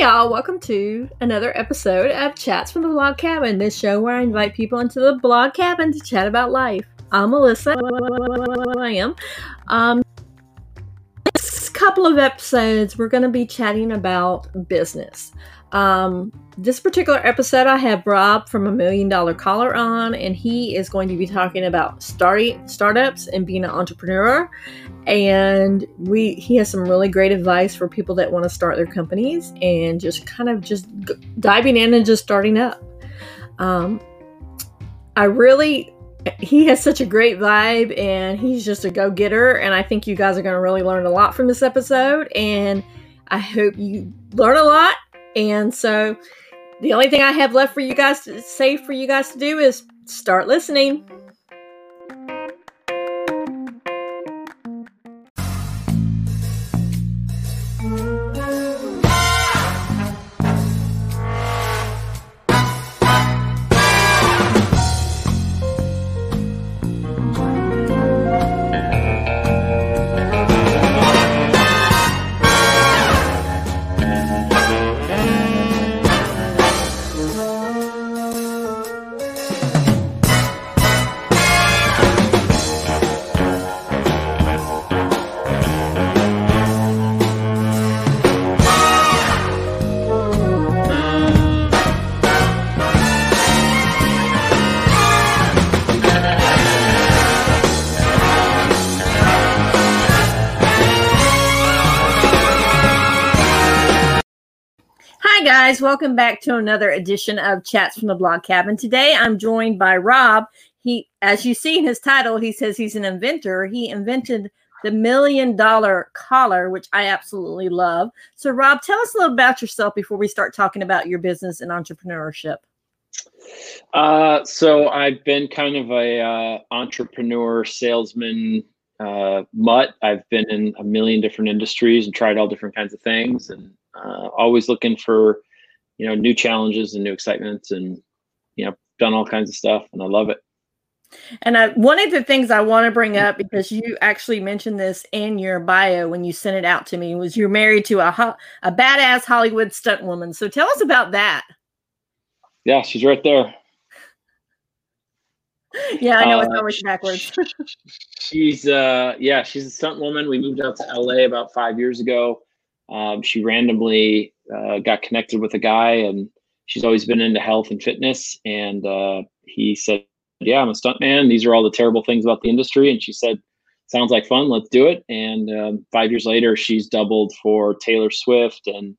y'all, welcome to another episode of Chats from the Blog Cabin, this show where I invite people into the blog cabin to chat about life. I'm Melissa. I am. Um, couple of episodes, we're going to be chatting about business. Um, this particular episode, I have Rob from a Million Dollar Collar on, and he is going to be talking about starting startups and being an entrepreneur. And we he has some really great advice for people that want to start their companies and just kind of just diving in and just starting up. Um, I really he has such a great vibe and he's just a go-getter and I think you guys are going to really learn a lot from this episode and I hope you learn a lot and so the only thing I have left for you guys to say for you guys to do is start listening. Guys, welcome back to another edition of Chats from the Blog Cabin. Today I'm joined by Rob. He, as you see in his title, he says he's an inventor. He invented the million dollar collar, which I absolutely love. So, Rob, tell us a little about yourself before we start talking about your business and entrepreneurship. Uh, so I've been kind of a uh, entrepreneur, salesman, uh, mutt. I've been in a million different industries and tried all different kinds of things, and uh, always looking for you know new challenges and new excitements and you know done all kinds of stuff and i love it and I, one of the things I want to bring up because you actually mentioned this in your bio when you sent it out to me was you're married to a a badass Hollywood stunt woman. So tell us about that. Yeah, she's right there. yeah, I know uh, it's always backwards. she's uh yeah, she's a stunt woman. We moved out to LA about five years ago. Um, she randomly uh, got connected with a guy, and she's always been into health and fitness. And uh, he said, "Yeah, I'm a stuntman. These are all the terrible things about the industry." And she said, "Sounds like fun. Let's do it." And um, five years later, she's doubled for Taylor Swift, and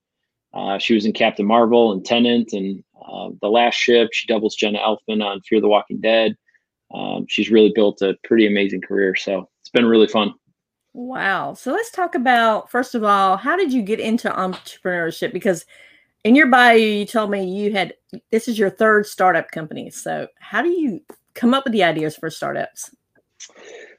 uh, she was in Captain Marvel and Tenet, and uh, The Last Ship. She doubles Jenna Elfman on Fear the Walking Dead. Um, she's really built a pretty amazing career. So it's been really fun. Wow. So let's talk about first of all, how did you get into entrepreneurship? Because in your bio, you told me you had this is your third startup company. So how do you come up with the ideas for startups?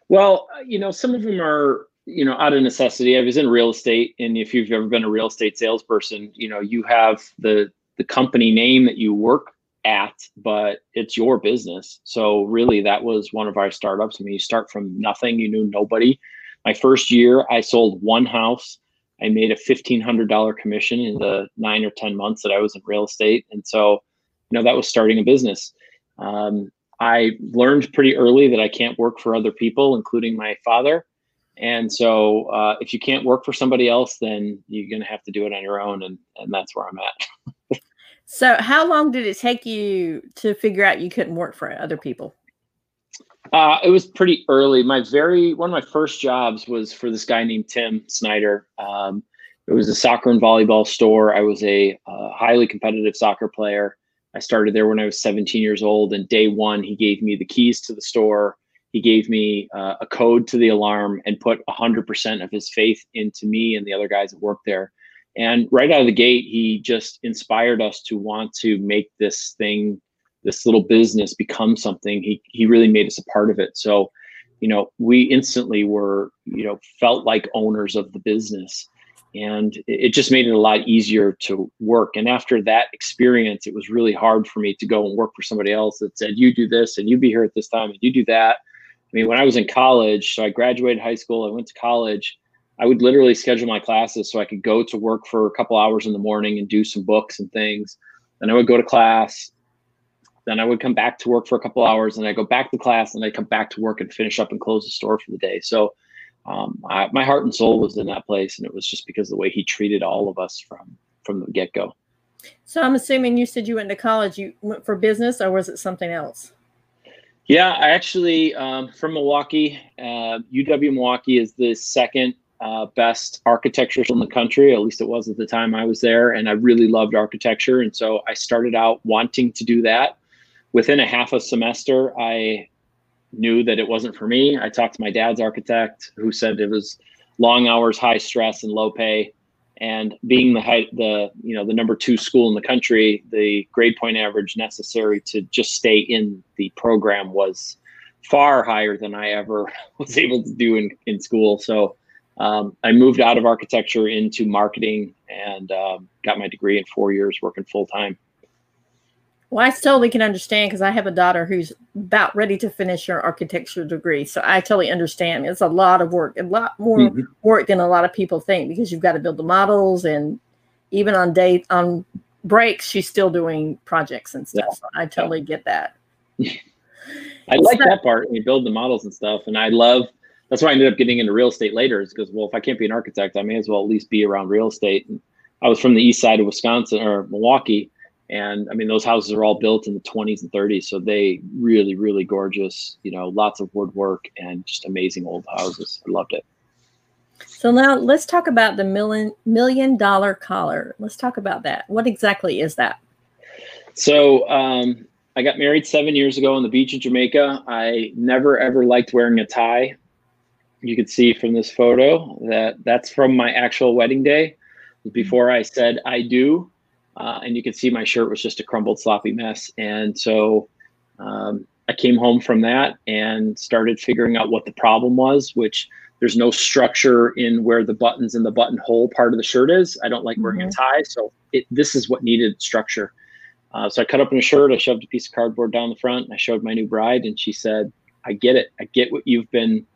Well, uh, you know, some of them are you know out of necessity. I was in real estate, and if you've ever been a real estate salesperson, you know you have the the company name that you work at, but it's your business. So really, that was one of our startups. I mean, you start from nothing. You knew nobody my first year, I sold one house. I made a $1,500 commission in the nine or 10 months that I was in real estate. And so, you know, that was starting a business. Um, I learned pretty early that I can't work for other people, including my father. And so, uh, if you can't work for somebody else, then you're going to have to do it on your own. And, and that's where I'm at. so, how long did it take you to figure out you couldn't work for other people? Uh, it was pretty early. My very one of my first jobs was for this guy named Tim Snyder. Um, it was a soccer and volleyball store. I was a uh, highly competitive soccer player. I started there when I was 17 years old, and day one, he gave me the keys to the store. He gave me uh, a code to the alarm and put 100% of his faith into me and the other guys that worked there. And right out of the gate, he just inspired us to want to make this thing this little business become something he he really made us a part of it so you know we instantly were you know felt like owners of the business and it just made it a lot easier to work and after that experience it was really hard for me to go and work for somebody else that said you do this and you be here at this time and you do that i mean when i was in college so i graduated high school i went to college I would literally schedule my classes so I could go to work for a couple hours in the morning and do some books and things. And I would go to class. Then I would come back to work for a couple hours, and I go back to class, and I come back to work and finish up and close the store for the day. So um, I, my heart and soul was in that place, and it was just because of the way he treated all of us from from the get go. So I'm assuming you said you went to college. You went for business, or was it something else? Yeah, I actually um, from Milwaukee. Uh, UW Milwaukee is the second uh, best architecture in the country. At least it was at the time I was there, and I really loved architecture. And so I started out wanting to do that. Within a half a semester, I knew that it wasn't for me. I talked to my dad's architect, who said it was long hours, high stress, and low pay. And being the height, the you know the number two school in the country, the grade point average necessary to just stay in the program was far higher than I ever was able to do in, in school. So um, I moved out of architecture into marketing and um, got my degree in four years working full time. Well, I totally can understand because I have a daughter who's about ready to finish her architecture degree. So I totally understand. It's a lot of work, a lot more mm-hmm. work than a lot of people think because you've got to build the models and even on day on breaks, she's still doing projects and stuff. Yeah. So I totally yeah. get that. I like so, that part when you build the models and stuff. And I love that's why I ended up getting into real estate later. Is because well, if I can't be an architect, I may as well at least be around real estate. And I was from the east side of Wisconsin or Milwaukee, and I mean those houses are all built in the 20s and 30s, so they really, really gorgeous. You know, lots of woodwork and just amazing old houses. I loved it. So now let's talk about the million million dollar collar. Let's talk about that. What exactly is that? So um, I got married seven years ago on the beach in Jamaica. I never ever liked wearing a tie you can see from this photo that that's from my actual wedding day before I said I do. Uh, and you can see my shirt was just a crumbled, sloppy mess. And so um, I came home from that and started figuring out what the problem was, which there's no structure in where the buttons and the buttonhole part of the shirt is. I don't like wearing mm-hmm. a tie. So it, this is what needed structure. Uh, so I cut up in a shirt, I shoved a piece of cardboard down the front, and I showed my new bride, and she said, I get it. I get what you've been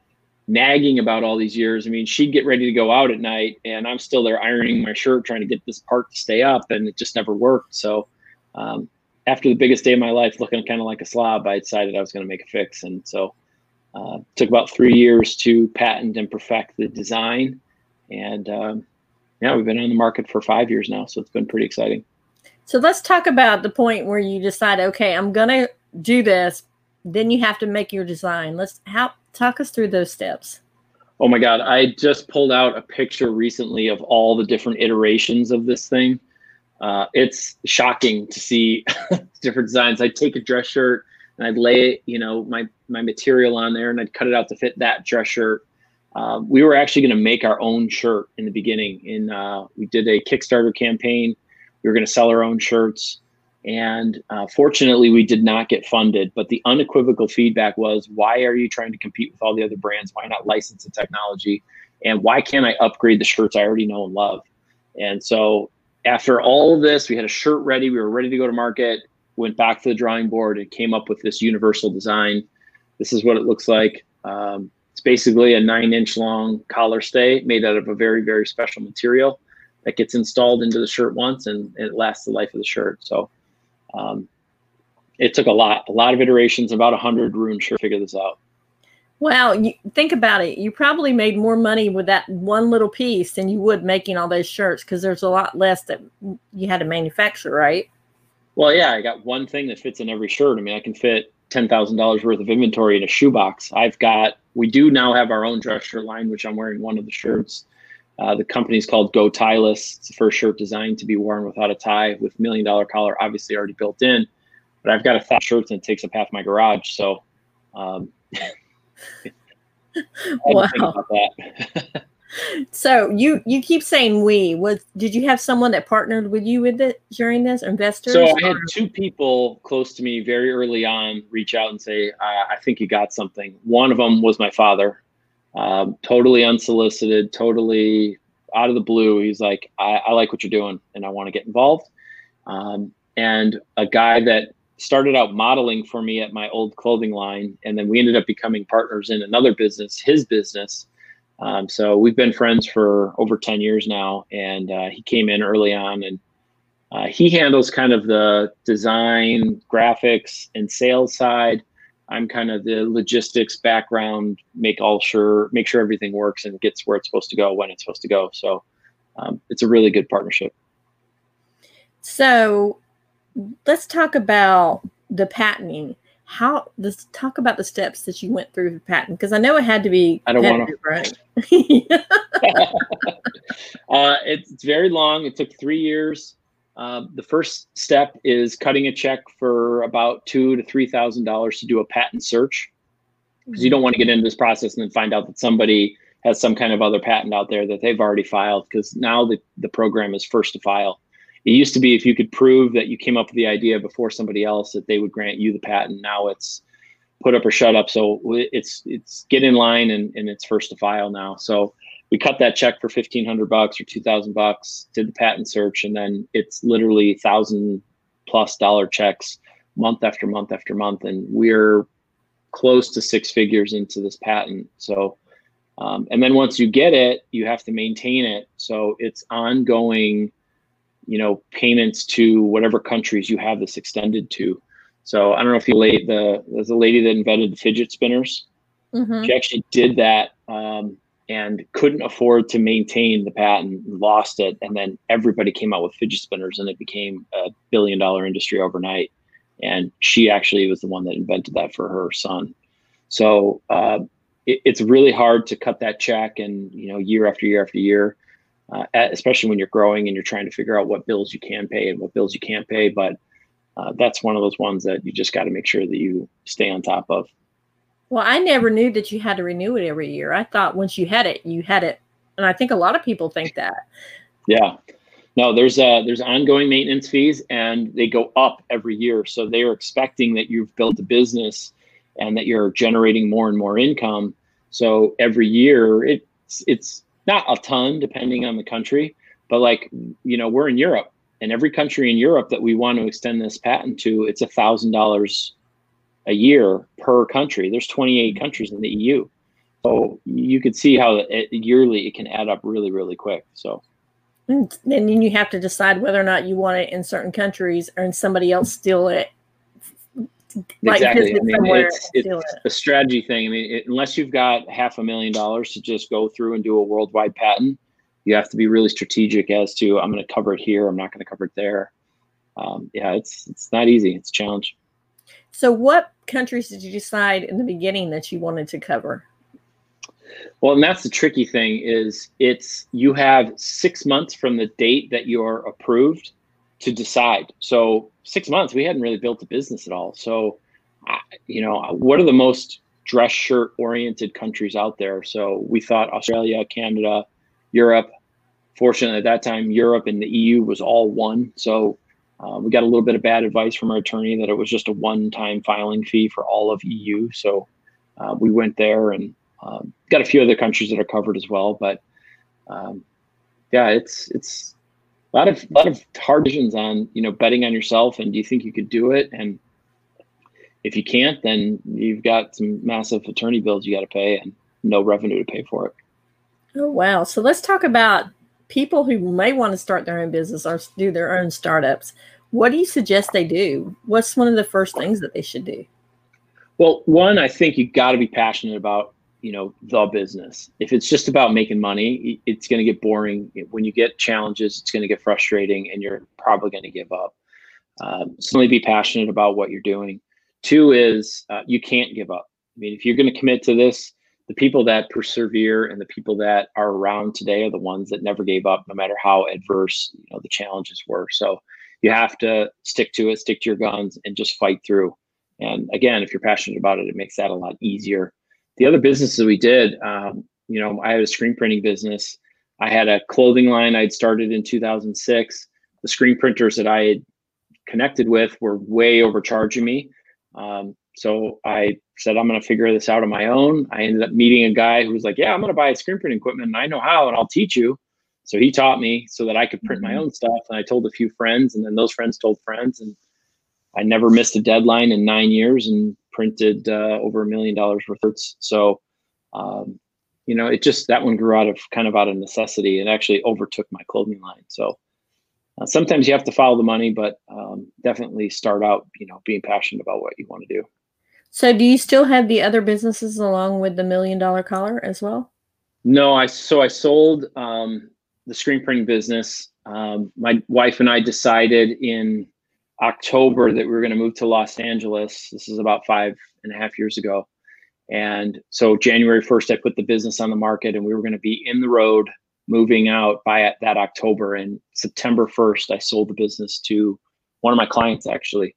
nagging about all these years. I mean, she'd get ready to go out at night, and I'm still there ironing my shirt, trying to get this part to stay up, and it just never worked. So, um, after the biggest day of my life, looking kind of like a slob, I decided I was going to make a fix, and so uh, took about three years to patent and perfect the design, and um, yeah, we've been on the market for five years now, so it's been pretty exciting. So let's talk about the point where you decide, okay, I'm going to do this. Then you have to make your design. Let's how Talk us through those steps. Oh my God. I just pulled out a picture recently of all the different iterations of this thing. Uh, it's shocking to see different designs. I'd take a dress shirt and I'd lay, you know, my, my material on there and I'd cut it out to fit that dress shirt. Uh, we were actually going to make our own shirt in the beginning. In uh, we did a Kickstarter campaign. We were going to sell our own shirts. And uh, fortunately, we did not get funded. But the unequivocal feedback was, why are you trying to compete with all the other brands? Why not license the technology? And why can't I upgrade the shirts I already know and love? And so after all of this, we had a shirt ready. We were ready to go to market. Went back to the drawing board and came up with this universal design. This is what it looks like. Um, it's basically a nine inch long collar stay made out of a very, very special material that gets installed into the shirt once and it lasts the life of the shirt. So um, it took a lot, a lot of iterations, about a hundred rooms to figure this out. Wow, you, think about it. You probably made more money with that one little piece than you would making all those shirts because there's a lot less that you had to manufacture, right? Well, yeah, I got one thing that fits in every shirt. I mean, I can fit ten thousand dollars worth of inventory in a shoebox. I've got. We do now have our own dress shirt line, which I'm wearing one of the shirts. Uh, the company is called Go Tieless. It's the first shirt designed to be worn without a tie with million dollar collar obviously already built in. But I've got a thousand shirts and it takes up half my garage. So, um, wow. so you you keep saying we was did you have someone that partnered with you with it during this investors so i had two people close to me very early on reach out and say I, I think you got something one of them was my father um, totally unsolicited, totally out of the blue. He's like, I, I like what you're doing and I want to get involved. Um, and a guy that started out modeling for me at my old clothing line, and then we ended up becoming partners in another business, his business. Um, so we've been friends for over 10 years now, and uh, he came in early on and uh, he handles kind of the design, graphics, and sales side. I'm kind of the logistics background, make all sure, make sure everything works and gets where it's supposed to go when it's supposed to go. So um, it's a really good partnership. So let's talk about the patenting. How let's talk about the steps that you went through the patent because I know it had to be. I don't want to. Right? uh, it's, it's very long. It took three years. Uh, the first step is cutting a check for about two to three thousand dollars to do a patent search. Because you don't want to get into this process and then find out that somebody has some kind of other patent out there that they've already filed because now the, the program is first to file. It used to be if you could prove that you came up with the idea before somebody else that they would grant you the patent. Now it's put up or shut up. So it's it's get in line and, and it's first to file now. So we cut that check for 1500 bucks or 2000 bucks did the patent search and then it's literally thousand plus dollar checks month after month after month and we're close to six figures into this patent so um, and then once you get it you have to maintain it so it's ongoing you know payments to whatever countries you have this extended to. So I don't know if you late the there's a lady that invented the fidget spinners. Mm-hmm. She actually did that um, and couldn't afford to maintain the patent, lost it, and then everybody came out with fidget spinners, and it became a billion dollar industry overnight. And she actually was the one that invented that for her son. So uh, it, it's really hard to cut that check, and you know, year after year after year uh, especially when you're growing and you're trying to figure out what bills you can pay and what bills you can't pay. But uh, that's one of those ones that you just got to make sure that you stay on top of. Well, I never knew that you had to renew it every year. I thought once you had it, you had it, and I think a lot of people think that. Yeah, no, there's uh there's ongoing maintenance fees, and they go up every year. So they are expecting that you've built a business and that you're generating more and more income. So every year, it's it's not a ton depending on the country, but like, you know, we're in Europe and every country in Europe that we want to extend this patent to, it's a thousand dollars a year per country. There's 28 countries in the EU. So you could see how it, yearly it can add up really, really quick. So and then you have to decide whether or not you want it in certain countries or in somebody else steal it like exactly. I mean, it's, it's a strategy thing. I mean, it, unless you've got half a million dollars to just go through and do a worldwide patent, you have to be really strategic as to I'm going to cover it here. I'm not going to cover it there. Um, yeah, it's it's not easy. It's a challenge. So, what countries did you decide in the beginning that you wanted to cover? Well, and that's the tricky thing is it's you have six months from the date that you're approved to decide. So six months, we hadn't really built a business at all. So, you know, what are the most dress shirt oriented countries out there? So we thought Australia, Canada, Europe. Fortunately, at that time, Europe and the EU was all one. So uh, we got a little bit of bad advice from our attorney that it was just a one time filing fee for all of EU. So uh, we went there and um, got a few other countries that are covered as well. But um, yeah, it's it's a lot of a lot of hard decisions on you know betting on yourself and do you think you could do it and if you can't then you've got some massive attorney bills you got to pay and no revenue to pay for it oh wow so let's talk about people who may want to start their own business or do their own startups what do you suggest they do? What's one of the first things that they should do? Well one i think you got to be passionate about you know the business. If it's just about making money it's going to get boring. When you get challenges it's going to get frustrating and you're probably going to give up. Um, certainly be passionate about what you're doing. Two is uh, you can't give up. I mean if you're going to commit to this the people that persevere and the people that are around today are the ones that never gave up no matter how adverse you know the challenges were so you have to stick to it stick to your guns and just fight through and again if you're passionate about it it makes that a lot easier the other businesses we did, um, you know, I had a screen printing business. I had a clothing line I'd started in 2006. The screen printers that I had connected with were way overcharging me. Um, so I said, I'm going to figure this out on my own. I ended up meeting a guy who was like, Yeah, I'm going to buy screen printing equipment and I know how and I'll teach you. So he taught me so that I could print my mm-hmm. own stuff. And I told a few friends, and then those friends told friends. And I never missed a deadline in nine years and printed uh, over a million dollars worth. Of, so, um, you know, it just that one grew out of kind of out of necessity and actually overtook my clothing line. So uh, sometimes you have to follow the money, but um, definitely start out, you know, being passionate about what you want to do. So, do you still have the other businesses along with the million dollar collar as well? No, I so I sold um, the screen printing business. Um, my wife and I decided in October that we were going to move to Los Angeles. This is about five and a half years ago. And so January 1st, I put the business on the market and we were going to be in the road moving out by that October. And September 1st, I sold the business to one of my clients actually.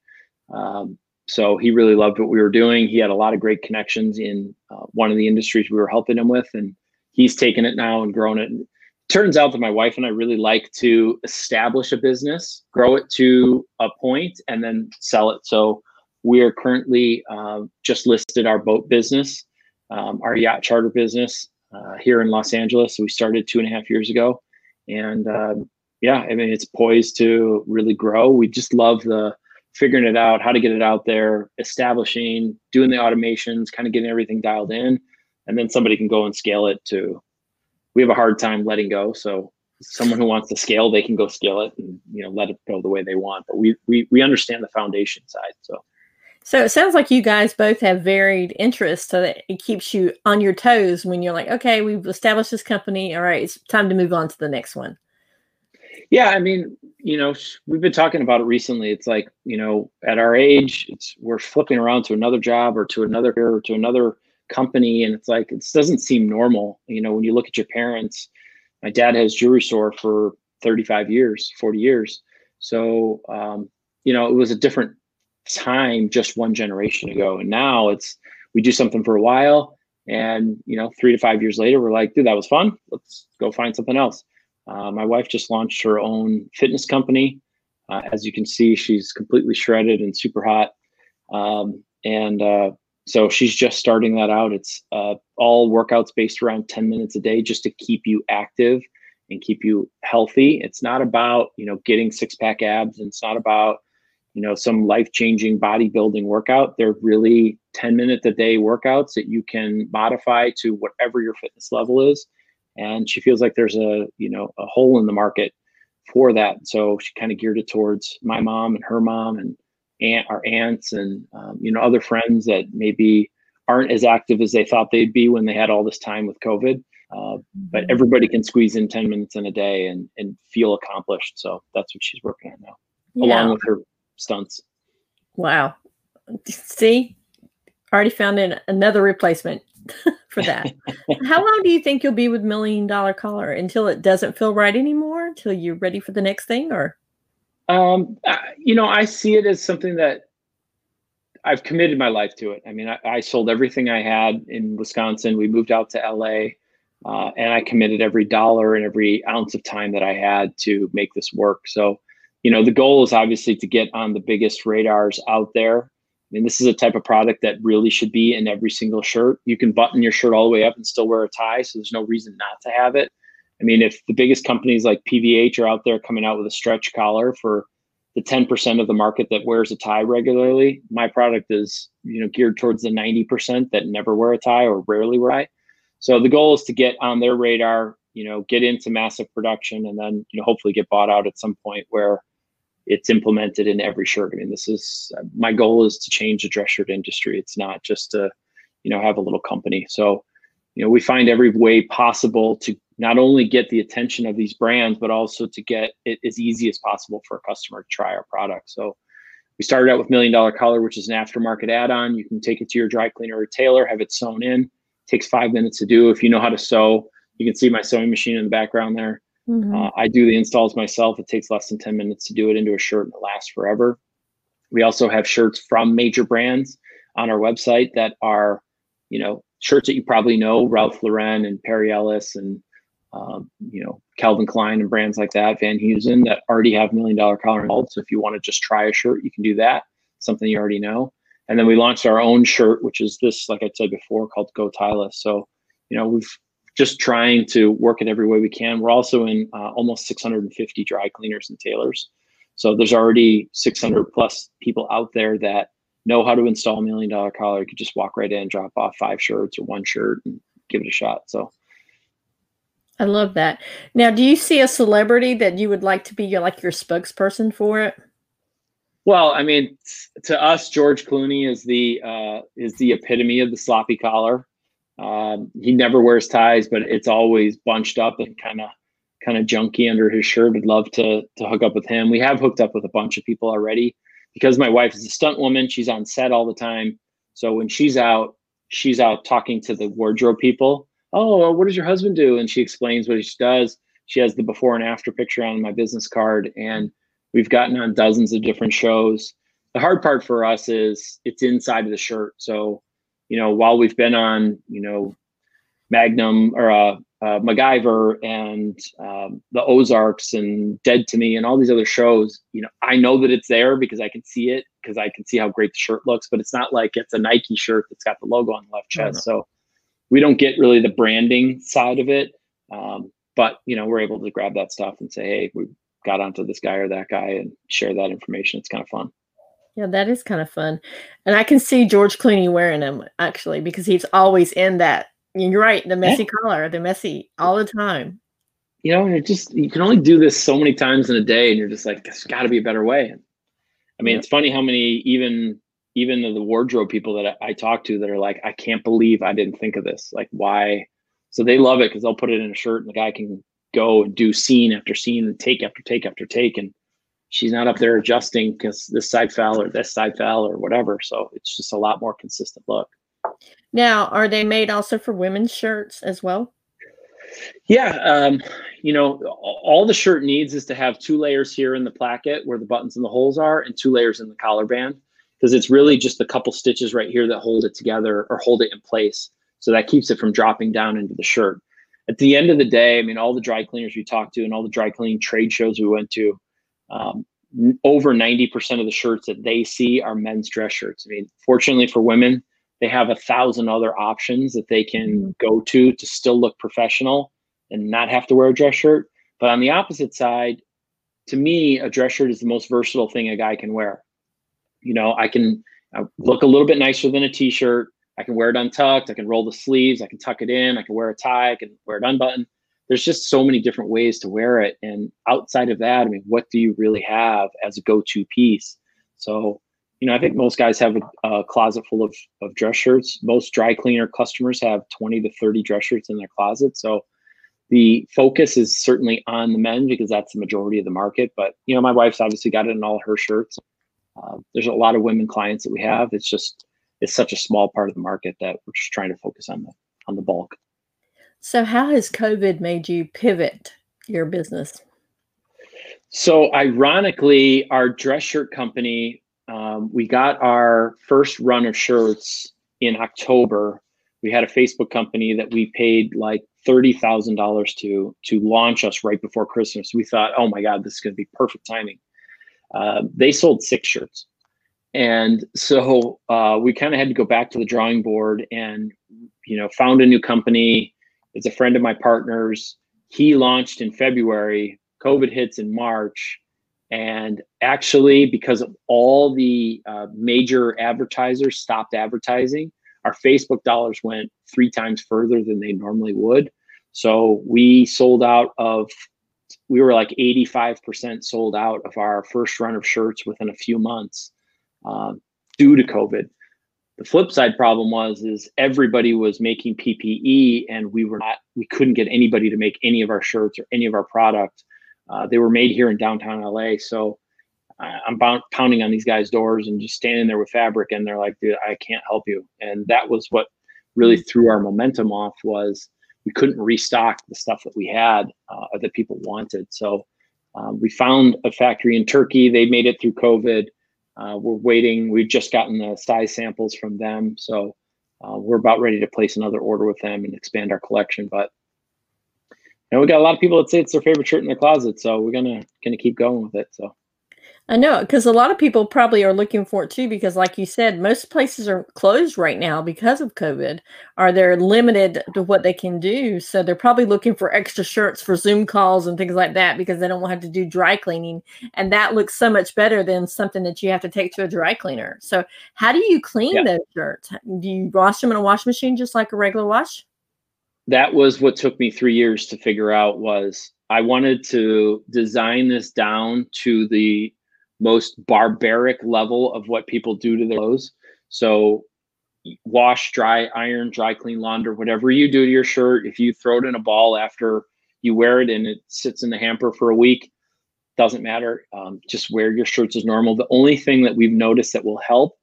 Um, so he really loved what we were doing. He had a lot of great connections in uh, one of the industries we were helping him with, and he's taken it now and grown it. And turns out that my wife and I really like to establish a business, grow it to a point, and then sell it. So we are currently uh, just listed our boat business, um, our yacht charter business uh, here in Los Angeles. we started two and a half years ago, and um, yeah, I mean it's poised to really grow. We just love the figuring it out, how to get it out there, establishing, doing the automations, kind of getting everything dialed in, and then somebody can go and scale it to. We have a hard time letting go, so someone who wants to scale, they can go scale it and you know let it go the way they want. But we we we understand the foundation side, so. So it sounds like you guys both have varied interests, so that it keeps you on your toes when you're like, okay, we've established this company. All right, it's time to move on to the next one. Yeah, I mean, you know, we've been talking about it recently. It's like, you know, at our age, it's we're flipping around to another job or to another or to another company, and it's like it doesn't seem normal. You know, when you look at your parents, my dad has jewelry store for 35 years, 40 years. So, um, you know, it was a different time just one generation ago, and now it's we do something for a while, and you know, three to five years later, we're like, dude, that was fun. Let's go find something else. Uh, my wife just launched her own fitness company. Uh, as you can see, she's completely shredded and super hot. Um, and uh, so she's just starting that out. It's uh, all workouts based around 10 minutes a day just to keep you active and keep you healthy. It's not about, you know, getting six pack abs and it's not about, you know, some life changing bodybuilding workout. They're really 10 minute a day workouts that you can modify to whatever your fitness level is and she feels like there's a you know a hole in the market for that. So she kind of geared it towards my mom and her mom and aunt our aunts and um, you know other friends that maybe aren't as active as they thought they'd be when they had all this time with covid uh, but mm-hmm. everybody can squeeze in 10 minutes in a day and and feel accomplished. So that's what she's working on now yeah. along with her stunts. Wow. See? Already found in another replacement for that. How long do you think you'll be with Million Dollar Collar until it doesn't feel right anymore? Until you're ready for the next thing, or? Um, you know, I see it as something that I've committed my life to it. I mean, I, I sold everything I had in Wisconsin. We moved out to LA, uh, and I committed every dollar and every ounce of time that I had to make this work. So, you know, the goal is obviously to get on the biggest radars out there mean, this is a type of product that really should be in every single shirt. You can button your shirt all the way up and still wear a tie, so there's no reason not to have it. I mean, if the biggest companies like PVH are out there coming out with a stretch collar for the 10% of the market that wears a tie regularly, my product is, you know, geared towards the 90% that never wear a tie or rarely wear a tie. So the goal is to get on their radar, you know, get into massive production and then, you know, hopefully get bought out at some point where it's implemented in every shirt. I mean, this is my goal is to change the dress shirt industry. It's not just to, you know, have a little company. So, you know, we find every way possible to not only get the attention of these brands, but also to get it as easy as possible for a customer to try our product. So, we started out with Million Dollar Collar, which is an aftermarket add-on. You can take it to your dry cleaner or tailor, have it sewn in. It takes five minutes to do. If you know how to sew, you can see my sewing machine in the background there. Mm-hmm. Uh, I do the installs myself. It takes less than 10 minutes to do it into a shirt and it lasts forever. We also have shirts from major brands on our website that are, you know, shirts that you probably know, Ralph Lauren and Perry Ellis and, um, you know, Calvin Klein and brands like that, Van Heusen that already have million dollar collar involved. So if you want to just try a shirt, you can do that. Something you already know. And then we launched our own shirt, which is this, like I said before, called Go Tieless. So, you know, we've just trying to work it every way we can. We're also in uh, almost 650 dry cleaners and tailors. So there's already 600 plus people out there that know how to install a million dollar collar. You could just walk right in, drop off five shirts or one shirt and give it a shot. So I love that. Now, do you see a celebrity that you would like to be your like your spokesperson for it? Well, I mean, to us, George Clooney is the uh, is the epitome of the sloppy collar. Um, he never wears ties, but it's always bunched up and kind of kind of junky under his shirt. I'd love to to hook up with him. We have hooked up with a bunch of people already because my wife is a stunt woman. She's on set all the time, so when she's out, she's out talking to the wardrobe people. Oh, what does your husband do? And she explains what she does. She has the before and after picture on my business card, and we've gotten on dozens of different shows. The hard part for us is it's inside of the shirt. So, you know, while we've been on, you know, Magnum or uh, uh, MacGyver and um, the Ozarks and Dead to Me and all these other shows, you know, I know that it's there because I can see it because I can see how great the shirt looks, but it's not like it's a Nike shirt that's got the logo on the left chest. So we don't get really the branding side of it. Um, but you know, we're able to grab that stuff and say, hey, we got onto this guy or that guy and share that information. It's kind of fun. Yeah, that is kind of fun. And I can see George Clooney wearing them actually because he's always in that you're right. The messy yeah. collar, the messy all the time. You know, and it just you can only do this so many times in a day, and you're just like, there's got to be a better way. I mean, yeah. it's funny how many even even the wardrobe people that I, I talk to that are like, I can't believe I didn't think of this. Like, why? So they love it because they'll put it in a shirt, and the guy can go and do scene after scene and take after take after take, and she's not up there adjusting because this side fell or this side fell or whatever. So it's just a lot more consistent look. Now, are they made also for women's shirts as well? Yeah, um, you know, all the shirt needs is to have two layers here in the placket where the buttons and the holes are, and two layers in the collar band because it's really just a couple stitches right here that hold it together or hold it in place. So that keeps it from dropping down into the shirt. At the end of the day, I mean, all the dry cleaners we talked to and all the dry cleaning trade shows we went to, um, over 90% of the shirts that they see are men's dress shirts. I mean, fortunately for women, they have a thousand other options that they can mm-hmm. go to to still look professional and not have to wear a dress shirt. But on the opposite side, to me, a dress shirt is the most versatile thing a guy can wear. You know, I can uh, look a little bit nicer than a t-shirt. I can wear it untucked. I can roll the sleeves. I can tuck it in. I can wear a tie. I can wear it unbuttoned. There's just so many different ways to wear it. And outside of that, I mean, what do you really have as a go-to piece? So you know, I think most guys have a, a, closet full of, of dress shirts. Most dry cleaner customers have 20 to 30 dress shirts in their closet. So the focus is certainly on the men because that's the majority of the market. But, you know, my wife's obviously got it in all her shirts. Uh, there's a lot of women clients that we have. It's just, it's such a small part of the market that we're just trying to focus on the, on the bulk. So how has COVID made you pivot your business? So ironically, our dress shirt company um, we got our first run of shirts in October. We had a Facebook company that we paid like thirty thousand dollars to to launch us right before Christmas. We thought, oh my God, this is going to be perfect timing. Uh, they sold six shirts, and so uh, we kind of had to go back to the drawing board and you know found a new company. It's a friend of my partner's. He launched in February. COVID hits in March and actually, because of all the uh, major advertisers stopped advertising, our Facebook dollars went three times further than they normally would. So we sold out of, we were like 85% sold out of our first run of shirts within a few months uh, due to COVID. The flip side problem was is everybody was making PPE and we were not, we couldn't get anybody to make any of our shirts or any of our product uh, they were made here in downtown LA. So I'm bound, pounding on these guys' doors and just standing there with fabric, and they're like, "Dude, I can't help you." And that was what really mm. threw our momentum off. Was we couldn't restock the stuff that we had uh, that people wanted. So um, we found a factory in Turkey. They made it through COVID. Uh, we're waiting. We've just gotten the size samples from them, so uh, we're about ready to place another order with them and expand our collection. But and we got a lot of people that say it's their favorite shirt in their closet. So we're gonna gonna keep going with it. So I know because a lot of people probably are looking for it too. Because, like you said, most places are closed right now because of COVID, or they're limited to what they can do. So they're probably looking for extra shirts for Zoom calls and things like that because they don't have to do dry cleaning, and that looks so much better than something that you have to take to a dry cleaner. So, how do you clean yeah. those shirts? Do you wash them in a wash machine just like a regular wash? that was what took me three years to figure out was I wanted to design this down to the most barbaric level of what people do to their clothes. So wash, dry, iron, dry clean, launder, whatever you do to your shirt, if you throw it in a ball after you wear it and it sits in the hamper for a week, doesn't matter. Um, just wear your shirts as normal. The only thing that we've noticed that will help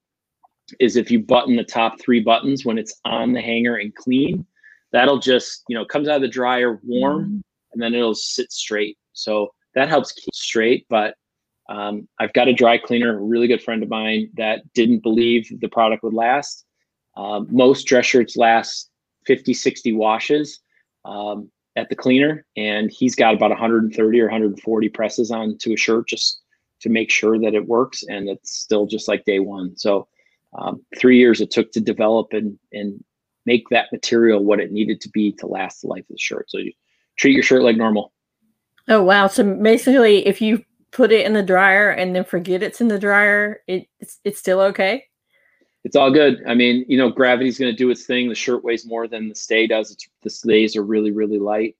is if you button the top three buttons when it's on the hanger and clean, that'll just, you know, comes out of the dryer warm mm-hmm. and then it'll sit straight. So that helps keep straight. But um, I've got a dry cleaner, a really good friend of mine that didn't believe the product would last. Um, most dress shirts last 50, 60 washes. Um, at the cleaner, and he's got about 130 or 140 presses on to a shirt just to make sure that it works and it's still just like day one. So um, three years it took to develop and and make that material what it needed to be to last the life of the shirt. So you treat your shirt like normal. Oh wow! So basically, if you put it in the dryer and then forget it's in the dryer, it, it's it's still okay it's all good. I mean, you know, gravity's going to do its thing. The shirt weighs more than the stay does. It's, the stays are really, really light.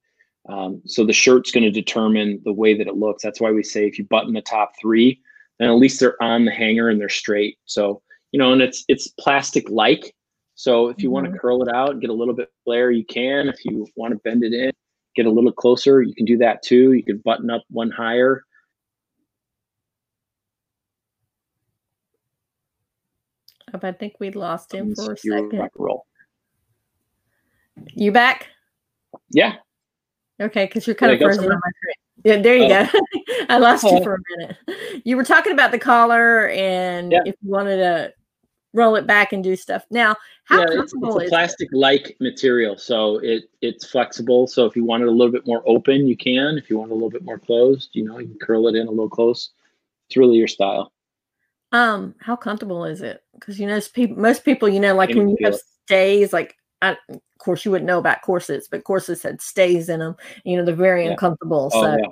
Um, so the shirt's going to determine the way that it looks. That's why we say if you button the top three, then at least they're on the hanger and they're straight. So you know, and it's it's plastic like. So if you mm-hmm. want to curl it out and get a little bit flare, you can. If you want to bend it in, get a little closer, you can do that too. You can button up one higher. I think we lost him for a second. Roll. You back? Yeah. Okay, because you're kind Did of frozen on my screen. Yeah, there you oh. go. I lost oh. you for a minute. You were talking about the collar and yeah. if you wanted to roll it back and do stuff. Now, how yeah, comfortable it's, it's a plastic-like material, so it it's flexible. So if you want it a little bit more open, you can. If you want it a little bit more closed, you know, you can curl it in a little close. It's really your style. Um, how comfortable is it? Because you know, most people, you know, like when you have stays, like I, of course you wouldn't know about corsets, but corsets had stays in them. You know, they're very yeah. uncomfortable. Oh, so. Yeah.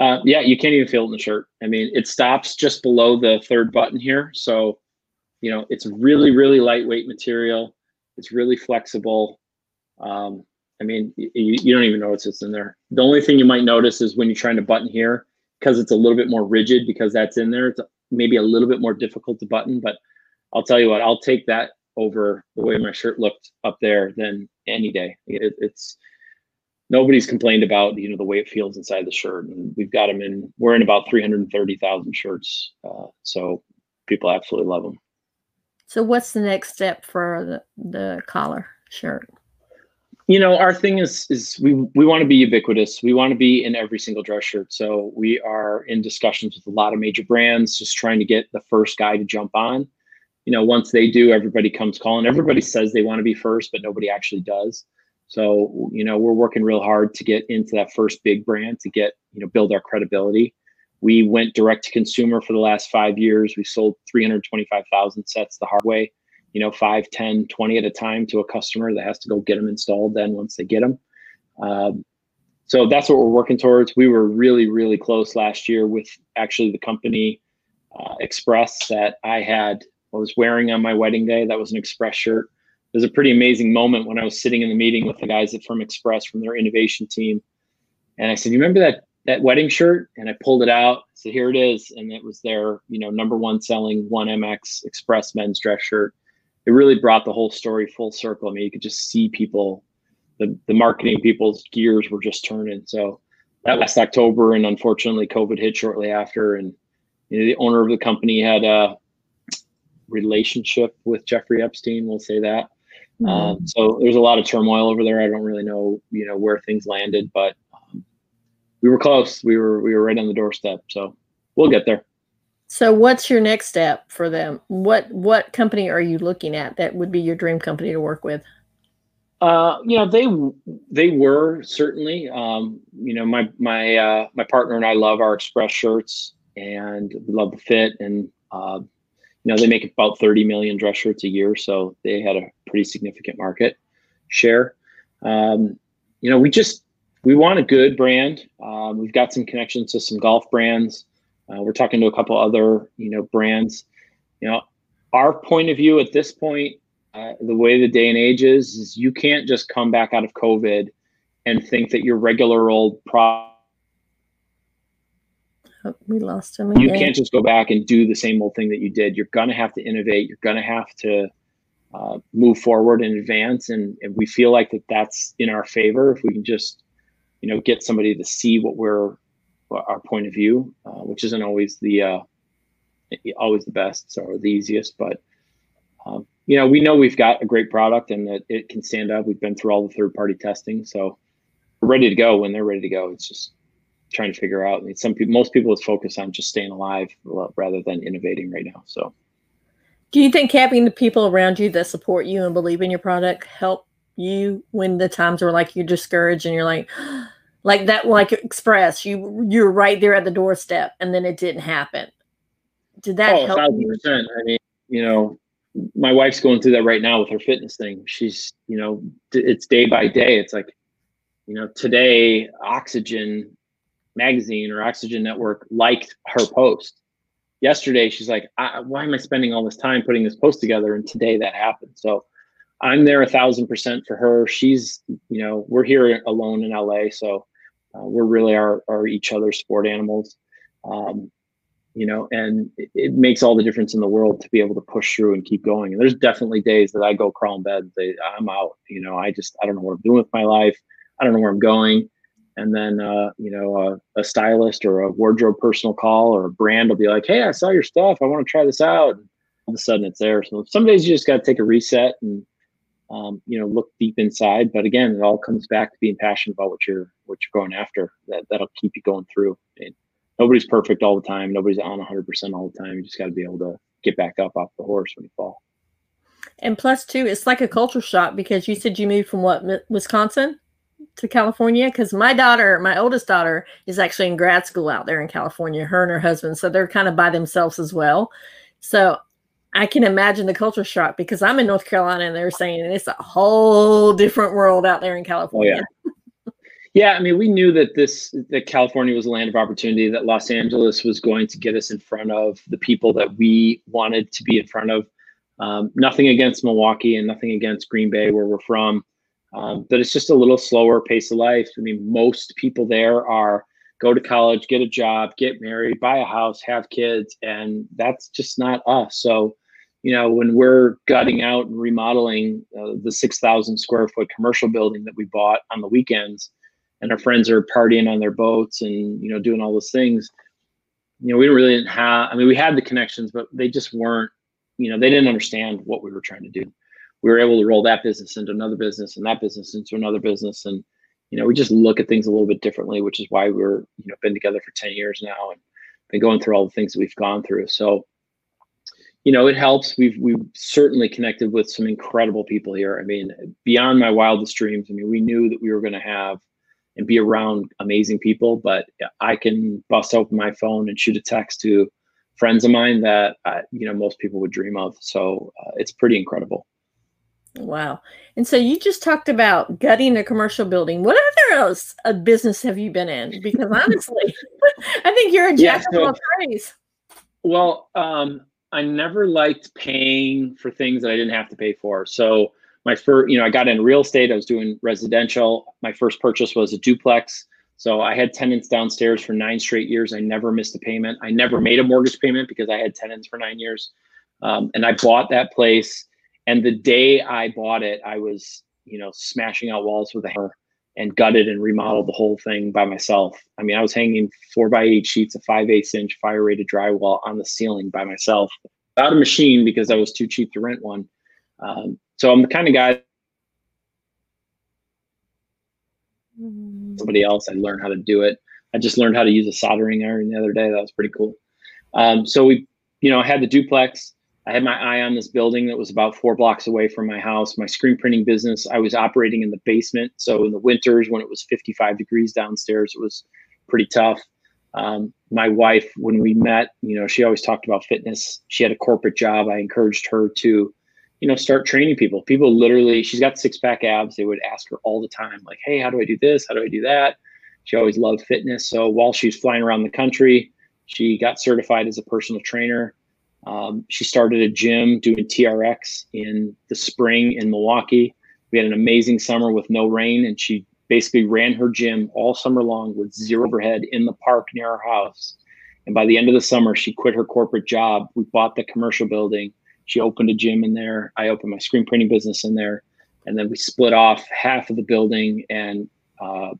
Uh, yeah, you can't even feel it in the shirt. I mean, it stops just below the third button here. So, you know, it's really, really lightweight material. It's really flexible. Um, I mean, you, you don't even notice it's in there. The only thing you might notice is when you're trying to button here, because it's a little bit more rigid because that's in there. It's maybe a little bit more difficult to button, but I'll tell you what, I'll take that over the way my shirt looked up there than any day. It, it's nobody's complained about you know the way it feels inside the shirt, and we've got them in. We're in about three hundred thirty thousand shirts, uh, so people absolutely love them. So, what's the next step for the the collar shirt? You know our thing is is we we want to be ubiquitous. We want to be in every single dress shirt. So we are in discussions with a lot of major brands just trying to get the first guy to jump on. You know once they do everybody comes calling. Everybody says they want to be first but nobody actually does. So you know we're working real hard to get into that first big brand to get you know build our credibility. We went direct to consumer for the last five years. We sold 325000 sets the hard way you know, 5, 10, 20 at a time to a customer that has to go get them installed then once they get them. Um, so that's what we're working towards. We were really, really close last year with actually the company uh, Express that I had, I was wearing on my wedding day. That was an Express shirt. It was a pretty amazing moment when I was sitting in the meeting with the guys at from Express from their innovation team. And I said, You remember that that wedding shirt? And I pulled it out. So Here it is. And it was their, you know, number one selling 1MX Express men's dress shirt it really brought the whole story full circle. I mean, you could just see people, the, the marketing people's gears were just turning. So that last October, and unfortunately, COVID hit shortly after. And you know, the owner of the company had a relationship with Jeffrey Epstein. We'll say that. Mm-hmm. Um, so there's a lot of turmoil over there. I don't really know, you know, where things landed, but um, we were close. We were we were right on the doorstep. So we'll get there. So what's your next step for them? What what company are you looking at that would be your dream company to work with? Uh, you know, they they were certainly. Um, you know, my my uh, my partner and I love our Express shirts, and we love the fit. And uh, you know, they make about thirty million dress shirts a year, so they had a pretty significant market share. Um, you know, we just we want a good brand. Um, we've got some connections to some golf brands. Uh, we're talking to a couple other, you know, brands. You know, our point of view at this point, uh, the way the day and age is, is you can't just come back out of COVID and think that your regular old product. Oh, we lost him. Again. You can't just go back and do the same old thing that you did. You're going to have to innovate. You're going to have to uh, move forward and advance. And, and we feel like that that's in our favor if we can just, you know, get somebody to see what we're, our point of view, uh, which isn't always the, uh, always the best or the easiest, but um, you know, we know we've got a great product and that it can stand up. We've been through all the third party testing, so we're ready to go when they're ready to go. It's just trying to figure out. I mean, some people, most people is focused on just staying alive rather than innovating right now. So, do you think having the people around you that support you and believe in your product help you when the times were like you're discouraged and you're like, like that, like Express, you you're right there at the doorstep, and then it didn't happen. Did that oh, help? thousand percent. I mean, you know, my wife's going through that right now with her fitness thing. She's, you know, it's day by day. It's like, you know, today Oxygen magazine or Oxygen Network liked her post. Yesterday, she's like, why am I spending all this time putting this post together? And today that happened. So I'm there a thousand percent for her. She's, you know, we're here alone in LA. So uh, we're really our, our each other's sport animals. Um, you know, and it, it, makes all the difference in the world to be able to push through and keep going. And there's definitely days that I go crawl in bed, I'm out, you know, I just, I don't know what I'm doing with my life. I don't know where I'm going. And then, uh, you know, a, a stylist or a wardrobe personal call or a brand will be like, Hey, I saw your stuff. I want to try this out. And all of a sudden it's there. So some days you just got to take a reset and, um, you know, look deep inside. But again, it all comes back to being passionate about what you're, what you're going after that that'll keep you going through. And, nobody's perfect all the time. Nobody's on 100% all the time. You just got to be able to get back up off the horse when you fall. And plus, too, it's like a culture shock because you said you moved from what, Wisconsin to California? Because my daughter, my oldest daughter, is actually in grad school out there in California, her and her husband. So they're kind of by themselves as well. So I can imagine the culture shock because I'm in North Carolina and they're saying it's a whole different world out there in California. Oh, yeah. Yeah, I mean, we knew that this that California was a land of opportunity, that Los Angeles was going to get us in front of the people that we wanted to be in front of. Um, nothing against Milwaukee and nothing against Green Bay, where we're from, um, but it's just a little slower pace of life. I mean, most people there are go to college, get a job, get married, buy a house, have kids, and that's just not us. So, you know, when we're gutting out and remodeling uh, the 6,000 square foot commercial building that we bought on the weekends, and our friends are partying on their boats and you know doing all those things you know we really didn't have i mean we had the connections but they just weren't you know they didn't understand what we were trying to do we were able to roll that business into another business and that business into another business and you know we just look at things a little bit differently which is why we're you know been together for 10 years now and been going through all the things that we've gone through so you know it helps we've we've certainly connected with some incredible people here i mean beyond my wildest dreams i mean we knew that we were going to have and be around amazing people. But I can bust open my phone and shoot a text to friends of mine that uh, you know most people would dream of. So uh, it's pretty incredible. Wow! And so you just talked about gutting a commercial building. What other else a business have you been in? Because honestly, I think you're a jack yeah, so, of all trades. Well, um, I never liked paying for things that I didn't have to pay for. So my first, you know, I got in real estate. I was doing residential. My first purchase was a duplex. So I had tenants downstairs for nine straight years. I never missed a payment. I never made a mortgage payment because I had tenants for nine years. Um, and I bought that place. And the day I bought it, I was, you know, smashing out walls with a hammer and gutted and remodeled the whole thing by myself. I mean, I was hanging four by eight sheets of five eighths inch fire rated drywall on the ceiling by myself without a machine because I was too cheap to rent one. Um, so I'm the kind of guy. Somebody else, I learned how to do it. I just learned how to use a soldering iron the other day. That was pretty cool. Um, so we, you know, had the duplex. I had my eye on this building that was about four blocks away from my house. My screen printing business, I was operating in the basement. So in the winters, when it was 55 degrees downstairs, it was pretty tough. Um, my wife, when we met, you know, she always talked about fitness. She had a corporate job. I encouraged her to you know, start training people. People literally, she's got six pack abs. They would ask her all the time, like, hey, how do I do this? How do I do that? She always loved fitness. So while she's flying around the country, she got certified as a personal trainer. Um, she started a gym doing TRX in the spring in Milwaukee. We had an amazing summer with no rain, and she basically ran her gym all summer long with zero overhead in the park near our house. And by the end of the summer, she quit her corporate job. We bought the commercial building. She opened a gym in there. I opened my screen printing business in there. And then we split off half of the building and uh,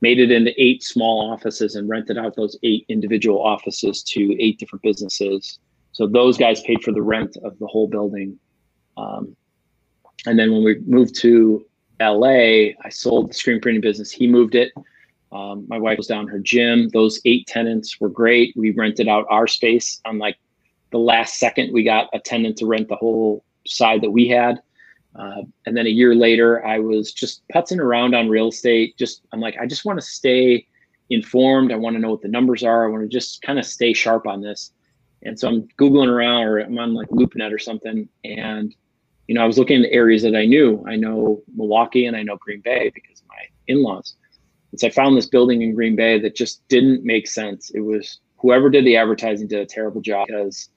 made it into eight small offices and rented out those eight individual offices to eight different businesses. So those guys paid for the rent of the whole building. Um, and then when we moved to LA, I sold the screen printing business. He moved it. Um, my wife was down her gym. Those eight tenants were great. We rented out our space on like the last second. We got a tenant to rent the whole side that we had. Uh, and then a year later, I was just putzing around on real estate. Just I'm like, I just want to stay informed. I want to know what the numbers are. I want to just kind of stay sharp on this. And so I'm googling around, or I'm on like LoopNet or something, and you know, I was looking in the areas that I knew. I know Milwaukee and I know Green Bay because my in-laws. And so I found this building in Green Bay that just didn't make sense. It was whoever did the advertising did a terrible job because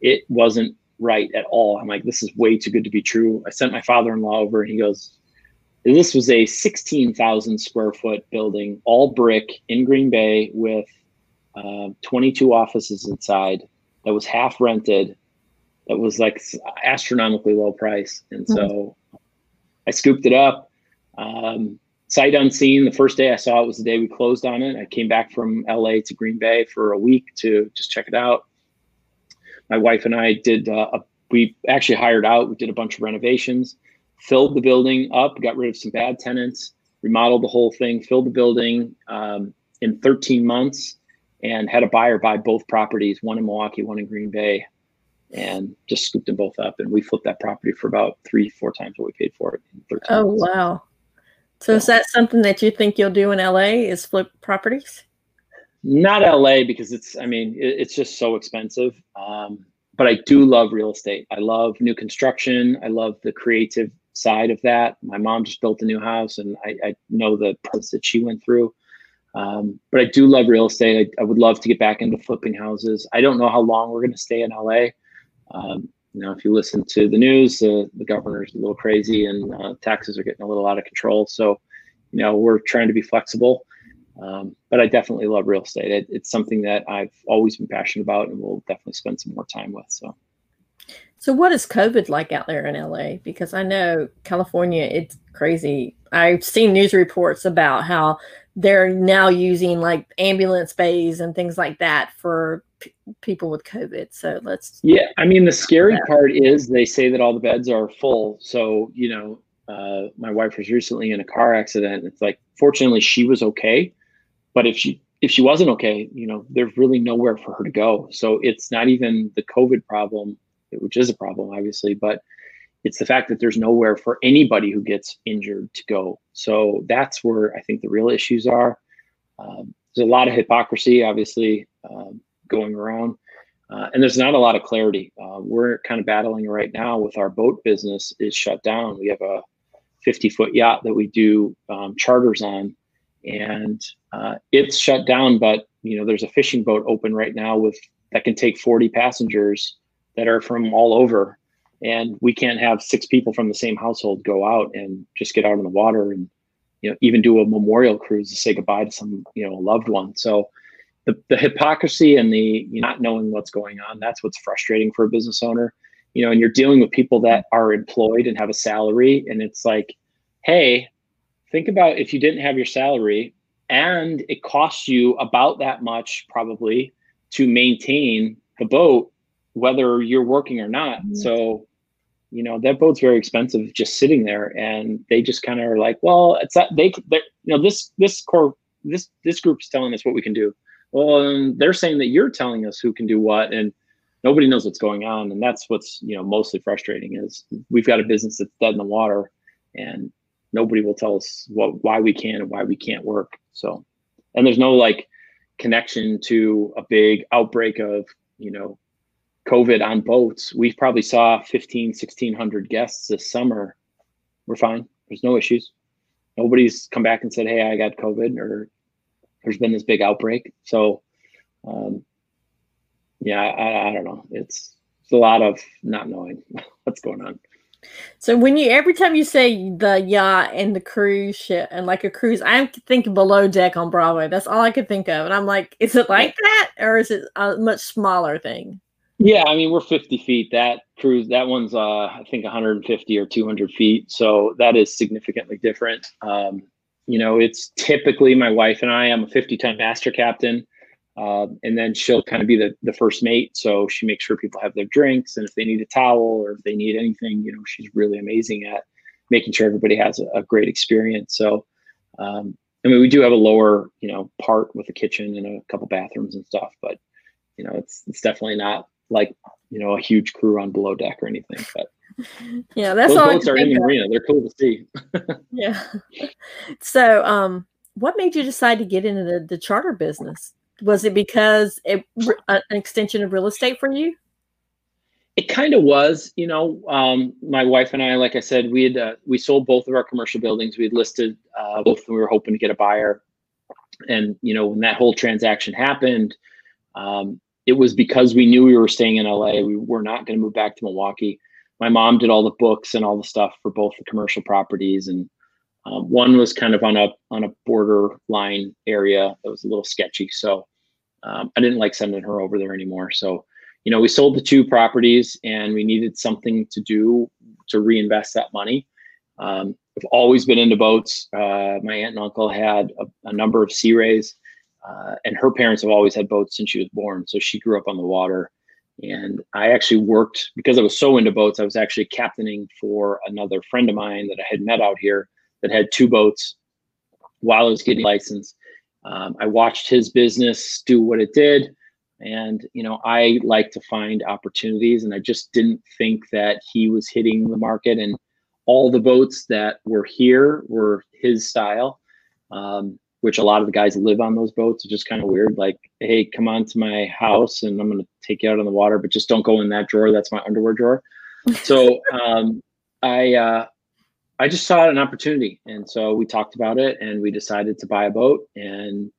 it wasn't right at all. I'm like, this is way too good to be true. I sent my father-in-law over and he goes, this was a 16,000 square foot building, all brick in Green Bay with uh, 22 offices inside that was half rented that was like astronomically low price. And so mm-hmm. I scooped it up. Um, sight unseen. The first day I saw it was the day we closed on it. I came back from LA to Green Bay for a week to just check it out. My wife and I did, uh, a, we actually hired out, we did a bunch of renovations, filled the building up, got rid of some bad tenants, remodeled the whole thing, filled the building um, in 13 months, and had a buyer buy both properties, one in Milwaukee, one in Green Bay and just scooped them both up. And we flipped that property for about three, four times what we paid for it. oh, months. wow. So yeah. is that something that you think you'll do in LA is flip properties? Not LA because it's, I mean, it, it's just so expensive. Um, but I do love real estate. I love new construction. I love the creative side of that. My mom just built a new house and I, I know the process that she went through. Um, but I do love real estate. I, I, would love to get back into flipping houses. I don't know how long we're going to stay in LA. Um, you know, if you listen to the news, uh, the governor's a little crazy and uh, taxes are getting a little out of control. So, you know, we're trying to be flexible. Um, but I definitely love real estate. It, it's something that I've always been passionate about and we'll definitely spend some more time with. So, so what is COVID like out there in LA? Because I know California, it's crazy. I've seen news reports about how they're now using like ambulance bays and things like that for p- people with COVID. So let's. Yeah, I mean the scary part is they say that all the beds are full. So you know, uh, my wife was recently in a car accident. It's like fortunately she was okay, but if she if she wasn't okay, you know, there's really nowhere for her to go. So it's not even the COVID problem, which is a problem obviously, but it's the fact that there's nowhere for anybody who gets injured to go. So that's where I think the real issues are. Um, there's a lot of hypocrisy, obviously, um, going around. Uh, and there's not a lot of clarity. Uh, we're kind of battling right now with our boat business is shut down. We have a 50 foot yacht that we do um, charters on, and uh, it's shut down. But you know, there's a fishing boat open right now with that can take 40 passengers that are from all over, and we can't have six people from the same household go out and just get out in the water and you know even do a memorial cruise to say goodbye to some you know loved one. So the, the hypocrisy and the not knowing what's going on that's what's frustrating for a business owner you know and you're dealing with people that are employed and have a salary and it's like hey think about if you didn't have your salary and it costs you about that much probably to maintain the boat whether you're working or not mm-hmm. so you know that boat's very expensive just sitting there and they just kind of are like well it's not they you know this this core this this group's telling us what we can do. Well um, they're saying that you're telling us who can do what and nobody knows what's going on and that's what's you know mostly frustrating is we've got a business that's dead in the water and nobody will tell us what why we can and why we can't work so. And there's no like connection to a big outbreak of you know covid on boats we probably saw 15 1600 guests this summer we're fine there's no issues nobody's come back and said hey i got covid or there's been this big outbreak. So, um, yeah, I, I don't know. It's it's a lot of not knowing what's going on. So when you every time you say the yacht and the cruise ship and like a cruise, I'm thinking below deck on Bravo. That's all I could think of, and I'm like, is it like that or is it a much smaller thing? Yeah, I mean we're 50 feet. That cruise, that one's uh, I think 150 or 200 feet, so that is significantly different. Um, you know, it's typically my wife and I. I'm a 50 ton master captain. Uh, and then she'll kind of be the, the first mate. So she makes sure people have their drinks. And if they need a towel or if they need anything, you know, she's really amazing at making sure everybody has a, a great experience. So, um, I mean, we do have a lower, you know, part with a kitchen and a couple bathrooms and stuff, but you know, it's it's definitely not like you know a huge crew on below deck or anything. But yeah, that's those all. boats are in the arena. They're cool to see. yeah. So, um, what made you decide to get into the, the charter business? was it because it an extension of real estate for you? It kind of was, you know. Um, my wife and I, like I said, we had uh, we sold both of our commercial buildings. We had listed uh, both. We were hoping to get a buyer, and you know when that whole transaction happened, um, it was because we knew we were staying in LA. We were not going to move back to Milwaukee. My mom did all the books and all the stuff for both the commercial properties, and um, one was kind of on a on a borderline area that was a little sketchy, so um, I didn't like sending her over there anymore. So, you know, we sold the two properties, and we needed something to do to reinvest that money. Um, I've always been into boats. Uh, my aunt and uncle had a, a number of Sea Rays, uh, and her parents have always had boats since she was born. So she grew up on the water. And I actually worked because I was so into boats. I was actually captaining for another friend of mine that I had met out here that had two boats while I was getting licensed. Um, I watched his business do what it did. And, you know, I like to find opportunities, and I just didn't think that he was hitting the market. And all the boats that were here were his style, um, which a lot of the guys live on those boats. It's just kind of weird. Like, hey, come on to my house and I'm going to take you out on the water, but just don't go in that drawer. That's my underwear drawer. So um, I, uh, I just saw an opportunity. And so we talked about it and we decided to buy a boat and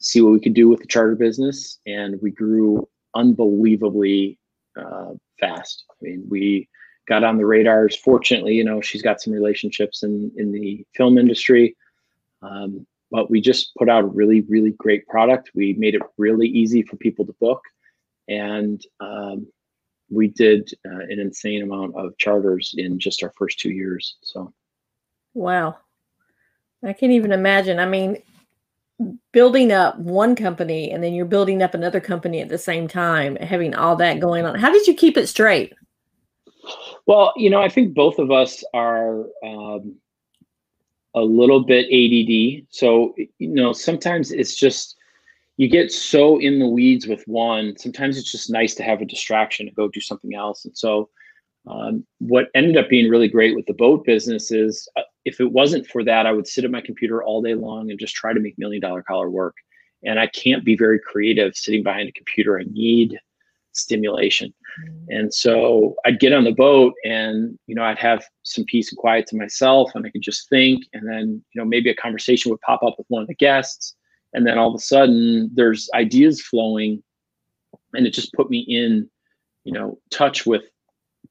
see what we could do with the charter business. And we grew unbelievably uh, fast. I mean, we got on the radars. Fortunately, you know, she's got some relationships in, in the film industry. Um, but we just put out a really, really great product. We made it really easy for people to book. And um, we did uh, an insane amount of charters in just our first two years. So Wow. I can't even imagine. I mean, building up one company and then you're building up another company at the same time, having all that going on. How did you keep it straight? Well, you know, I think both of us are um, a little bit ADD. So, you know, sometimes it's just you get so in the weeds with one. Sometimes it's just nice to have a distraction and go do something else. And so, um, what ended up being really great with the boat business is uh, if it wasn't for that, I would sit at my computer all day long and just try to make million dollar collar work. And I can't be very creative sitting behind a computer. I need stimulation. Mm-hmm. And so I'd get on the boat and, you know, I'd have some peace and quiet to myself and I could just think. And then, you know, maybe a conversation would pop up with one of the guests. And then all of a sudden there's ideas flowing and it just put me in, you know, touch with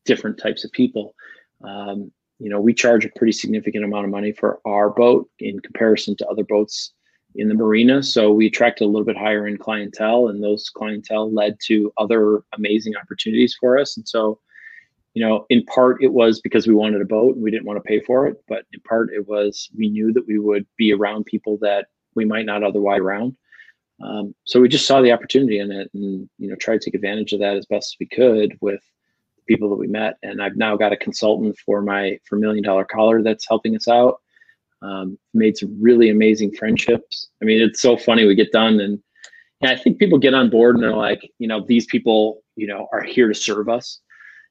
different types of people. Um, you know, we charge a pretty significant amount of money for our boat in comparison to other boats in the marina. So we attracted a little bit higher end clientele, and those clientele led to other amazing opportunities for us. And so, you know, in part it was because we wanted a boat and we didn't want to pay for it, but in part it was we knew that we would be around people that we might not otherwise around. Um, so we just saw the opportunity in it, and you know, tried to take advantage of that as best as we could with people that we met. And I've now got a consultant for my for Million Dollar Collar that's helping us out. Um, made some really amazing friendships. I mean, it's so funny. We get done and, and I think people get on board and they're like, you know, these people, you know, are here to serve us.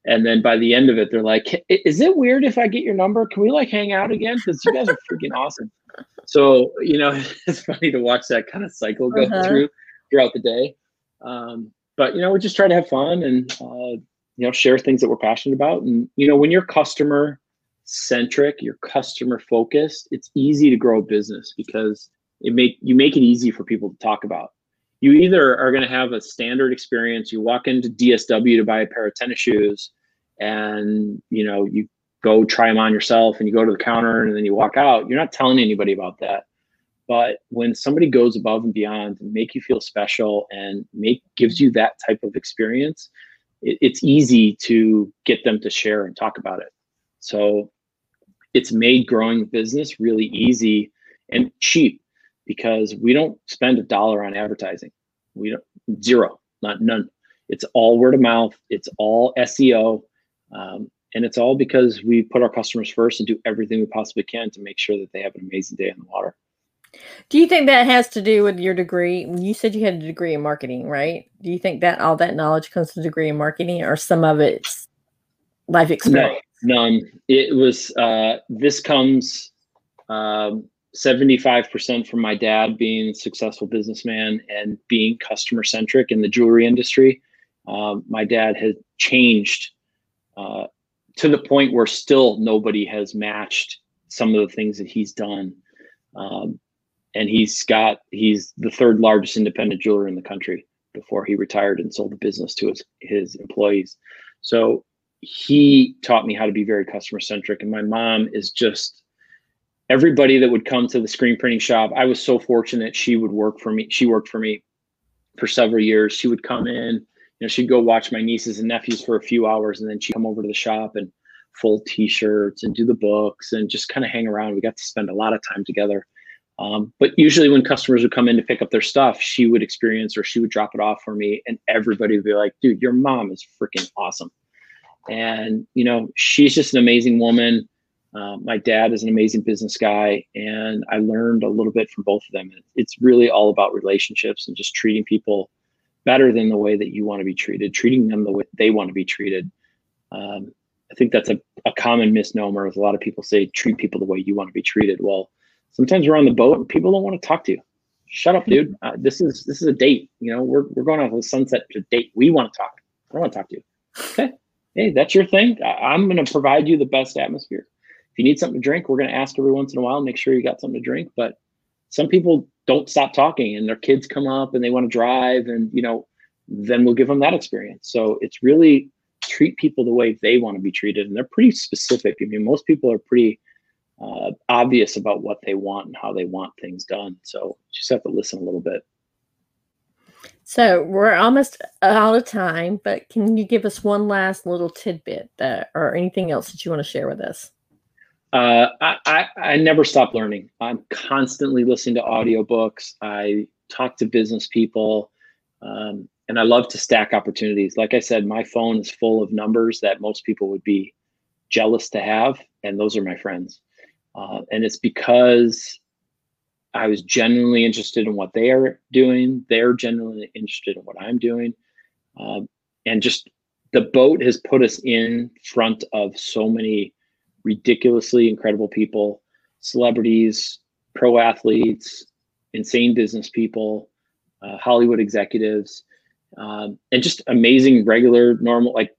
And then by the end of it, they're like, is it weird if I get your number? Can we like hang out again? Because you guys are freaking awesome. So, you know, it's funny to watch that kind of cycle go uh-huh. through throughout the day. Um, but, you know, we just try to have fun and, uh, you know share things that we're passionate about and you know when you're customer centric you're customer focused it's easy to grow a business because it make you make it easy for people to talk about. You either are going to have a standard experience you walk into dsw to buy a pair of tennis shoes and you know you go try them on yourself and you go to the counter and then you walk out you're not telling anybody about that. But when somebody goes above and beyond and make you feel special and make gives you that type of experience it, it's easy to get them to share and talk about it so it's made growing business really easy and cheap because we don't spend a dollar on advertising. We don't zero, not none. It's all word of mouth. It's all SEO, um, and it's all because we put our customers first and do everything we possibly can to make sure that they have an amazing day on the water. Do you think that has to do with your degree? You said you had a degree in marketing, right? Do you think that all that knowledge comes from a degree in marketing, or some of it's life experience? No, none. It was. Uh, this comes. Um, 75% from my dad being a successful businessman and being customer centric in the jewelry industry. Um, my dad has changed uh, to the point where still nobody has matched some of the things that he's done. Um, and he's got, he's the third largest independent jeweler in the country before he retired and sold the business to his, his employees. So he taught me how to be very customer centric. And my mom is just, everybody that would come to the screen printing shop, I was so fortunate she would work for me. She worked for me for several years. She would come in, you know, she'd go watch my nieces and nephews for a few hours and then she'd come over to the shop and fold t-shirts and do the books and just kind of hang around. We got to spend a lot of time together. Um, but usually when customers would come in to pick up their stuff, she would experience or she would drop it off for me and everybody would be like, dude, your mom is freaking awesome. And, you know, she's just an amazing woman. Uh, my dad is an amazing business guy, and I learned a little bit from both of them. It's really all about relationships and just treating people better than the way that you want to be treated, treating them the way they want to be treated. Um, I think that's a, a common misnomer. A lot of people say, treat people the way you want to be treated. Well, sometimes we're on the boat and people don't want to talk to you. Shut up, dude. Uh, this is this is a date. You know, we're we're going off the sunset to date. We want to talk. I don't want to talk to you. Okay. Hey, that's your thing. I, I'm going to provide you the best atmosphere if you need something to drink, we're going to ask every once in a while, make sure you got something to drink. But some people don't stop talking and their kids come up and they want to drive and, you know, then we'll give them that experience. So it's really treat people the way they want to be treated. And they're pretty specific. I mean, most people are pretty uh, obvious about what they want and how they want things done. So just have to listen a little bit. So we're almost out of time, but can you give us one last little tidbit that, or anything else that you want to share with us? Uh, I, I, I never stop learning. I'm constantly listening to audiobooks. I talk to business people, um, and I love to stack opportunities. Like I said, my phone is full of numbers that most people would be jealous to have, and those are my friends. Uh, and it's because I was genuinely interested in what they are doing. They're genuinely interested in what I'm doing, um, and just the boat has put us in front of so many ridiculously incredible people, celebrities, pro athletes, insane business people, uh, Hollywood executives, um, and just amazing, regular, normal, like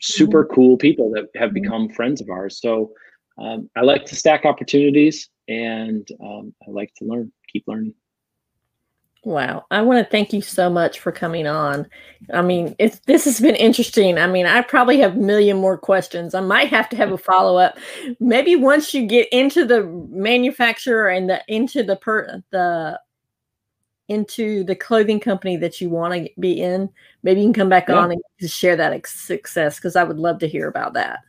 super mm-hmm. cool people that have mm-hmm. become friends of ours. So um, I like to stack opportunities and um, I like to learn, keep learning. Wow. I want to thank you so much for coming on. I mean, it's this has been interesting. I mean, I probably have a million more questions. I might have to have a follow-up. Maybe once you get into the manufacturer and the into the per the into the clothing company that you want to be in, maybe you can come back yeah. on and share that success because I would love to hear about that.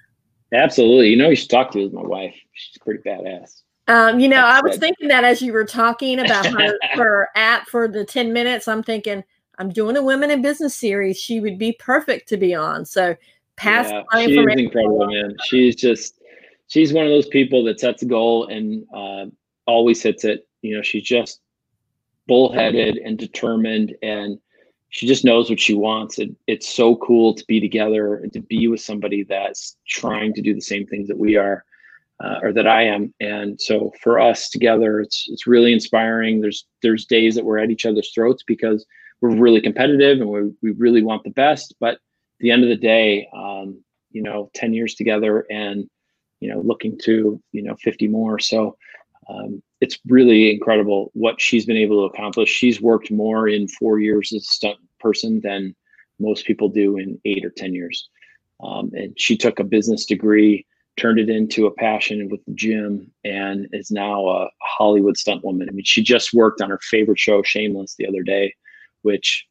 Absolutely. You know, you should talk to is my wife. She's pretty badass. Um, you know, That's I was good. thinking that as you were talking about her, her app for the 10 minutes, I'm thinking, I'm doing a women in business series. She would be perfect to be on. So pass yeah, my she's incredible, man. She's just she's one of those people that sets a goal and uh, always hits it. You know, she's just bullheaded and determined and she just knows what she wants. It, it's so cool to be together and to be with somebody that's trying to do the same things that we are uh, or that I am. And so for us together, it's it's really inspiring. There's there's days that we're at each other's throats because we're really competitive and we we really want the best. But at the end of the day, um, you know, ten years together and you know looking to you know 50 more. So um, it's really incredible what she's been able to accomplish. She's worked more in four years as a stunt person than most people do in eight or 10 years. Um, and she took a business degree, turned it into a passion with the gym, and is now a Hollywood stunt woman. I mean, she just worked on her favorite show, Shameless, the other day, which,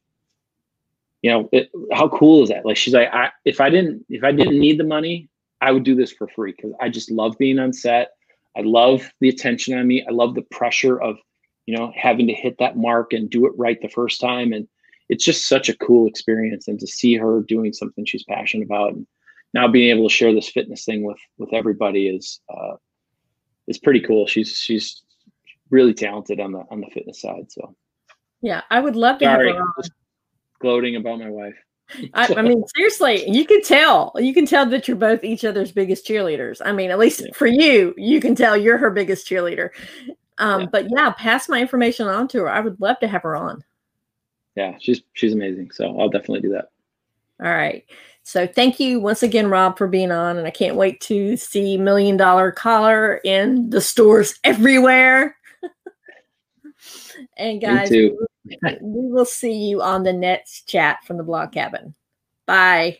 you know, it, how cool is that? Like, she's like, I, if I didn't, if I didn't need the money, I would do this for free because I just love being on set. I love the attention on me. I love the pressure of, you know, having to hit that mark and do it right the first time. And it's just such a cool experience. And to see her doing something she's passionate about and now being able to share this fitness thing with with everybody is uh, is pretty cool. She's she's really talented on the on the fitness side. So yeah, I would love to Sorry, have her on. just gloating about my wife. I, I mean, seriously, you can tell. You can tell that you're both each other's biggest cheerleaders. I mean, at least Yeah. for you, you can tell you're her biggest cheerleader. Um, Yeah. But yeah, pass my information on to her. I would love to have her on. Yeah, she's she's amazing. So I'll definitely do that. All right. So thank you once again, Rob, for being on. And I can't wait to see Million Dollar Collar in the stores everywhere. and guys, we will see you on the next chat from the blog cabin. Bye.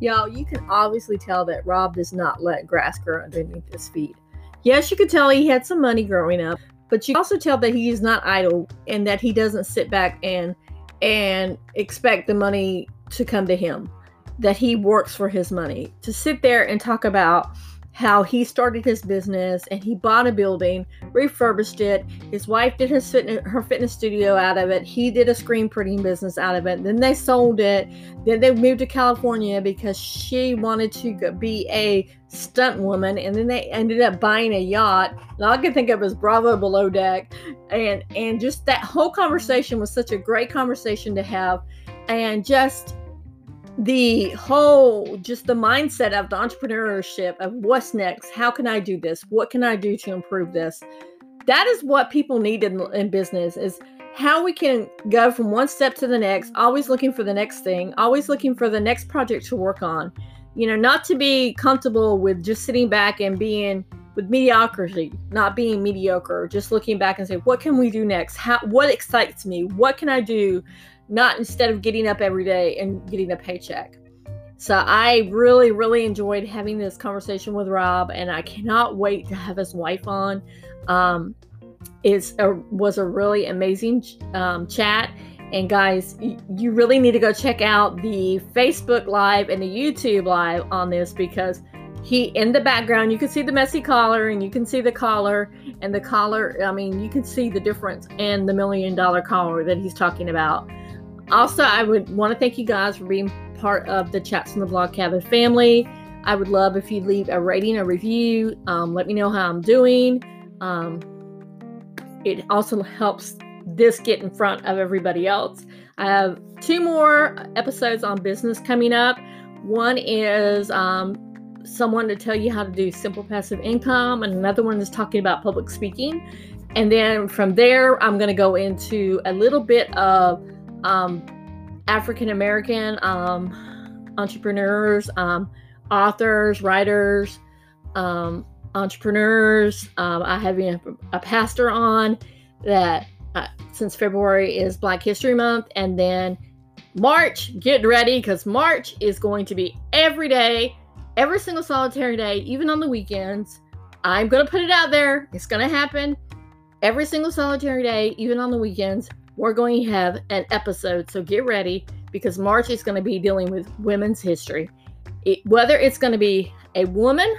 Y'all, you can obviously tell that Rob does not let grass grow underneath his feet. Yes, you could tell he had some money growing up, but you also tell that he is not idle and that he doesn't sit back and and expect the money to come to him. That he works for his money. To sit there and talk about how he started his business and he bought a building, refurbished it. His wife did his fitness, her fitness studio out of it. He did a screen printing business out of it. Then they sold it. Then they moved to California because she wanted to be a stunt woman. And then they ended up buying a yacht. And all I can think of is Bravo Below Deck. And and just that whole conversation was such a great conversation to have. And just the whole just the mindset of the entrepreneurship of what's next? How can i do this? What can i do to improve this? That is what people need in, in business is how we can go from one step to the next always looking for the next thing always looking for the next project to work on. You know not to be comfortable with just sitting back and being with mediocrity not being mediocre just looking back and say what can we do next? How what excites me? What can i do not instead of getting up every day and getting a paycheck. So I really, really enjoyed having this conversation with Rob, and I cannot wait to have his wife on. Um, was a really amazing um, chat, and guys, you really need to go check out the Facebook Live and the YouTube Live on this because he in the background you can see the messy collar and you can see the collar and the collar i mean you can see the difference in the million dollar collar that he's talking about also, I would want to thank you guys for being part of the Chats from the Blog Cabin family. I would love if you leave a rating, a review. Um, let me know how I'm doing. Um, it also helps this get in front of everybody else. I have two more episodes on business coming up. One is um, someone to tell you how to do simple passive income, and another one is talking about public speaking. And then from there, I'm going to go into a little bit of um, African American um, entrepreneurs, um, authors, writers, um, entrepreneurs. Um, I have a, a pastor on that uh, since February is Black History Month, and then March, get ready because March is going to be every day, every single solitary day, even on the weekends. I'm going to put it out there. It's going to happen every single solitary day, even on the weekends we're going to have an episode. So get ready because March is going to be dealing with women's history. It, whether it's going to be a woman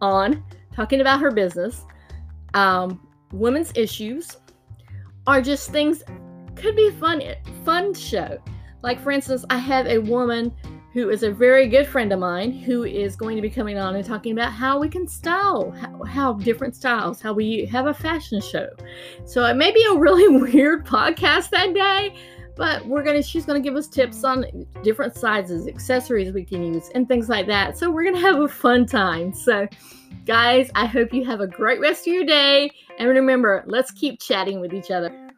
on talking about her business, um, women's issues, or just things could be fun, fun show. Like for instance, I have a woman who is a very good friend of mine who is going to be coming on and talking about how we can style, how, how different styles, how we have a fashion show. So it may be a really weird podcast that day, but we're gonna she's gonna give us tips on different sizes, accessories we can use, and things like that. So we're gonna have a fun time. So guys, I hope you have a great rest of your day. And remember, let's keep chatting with each other.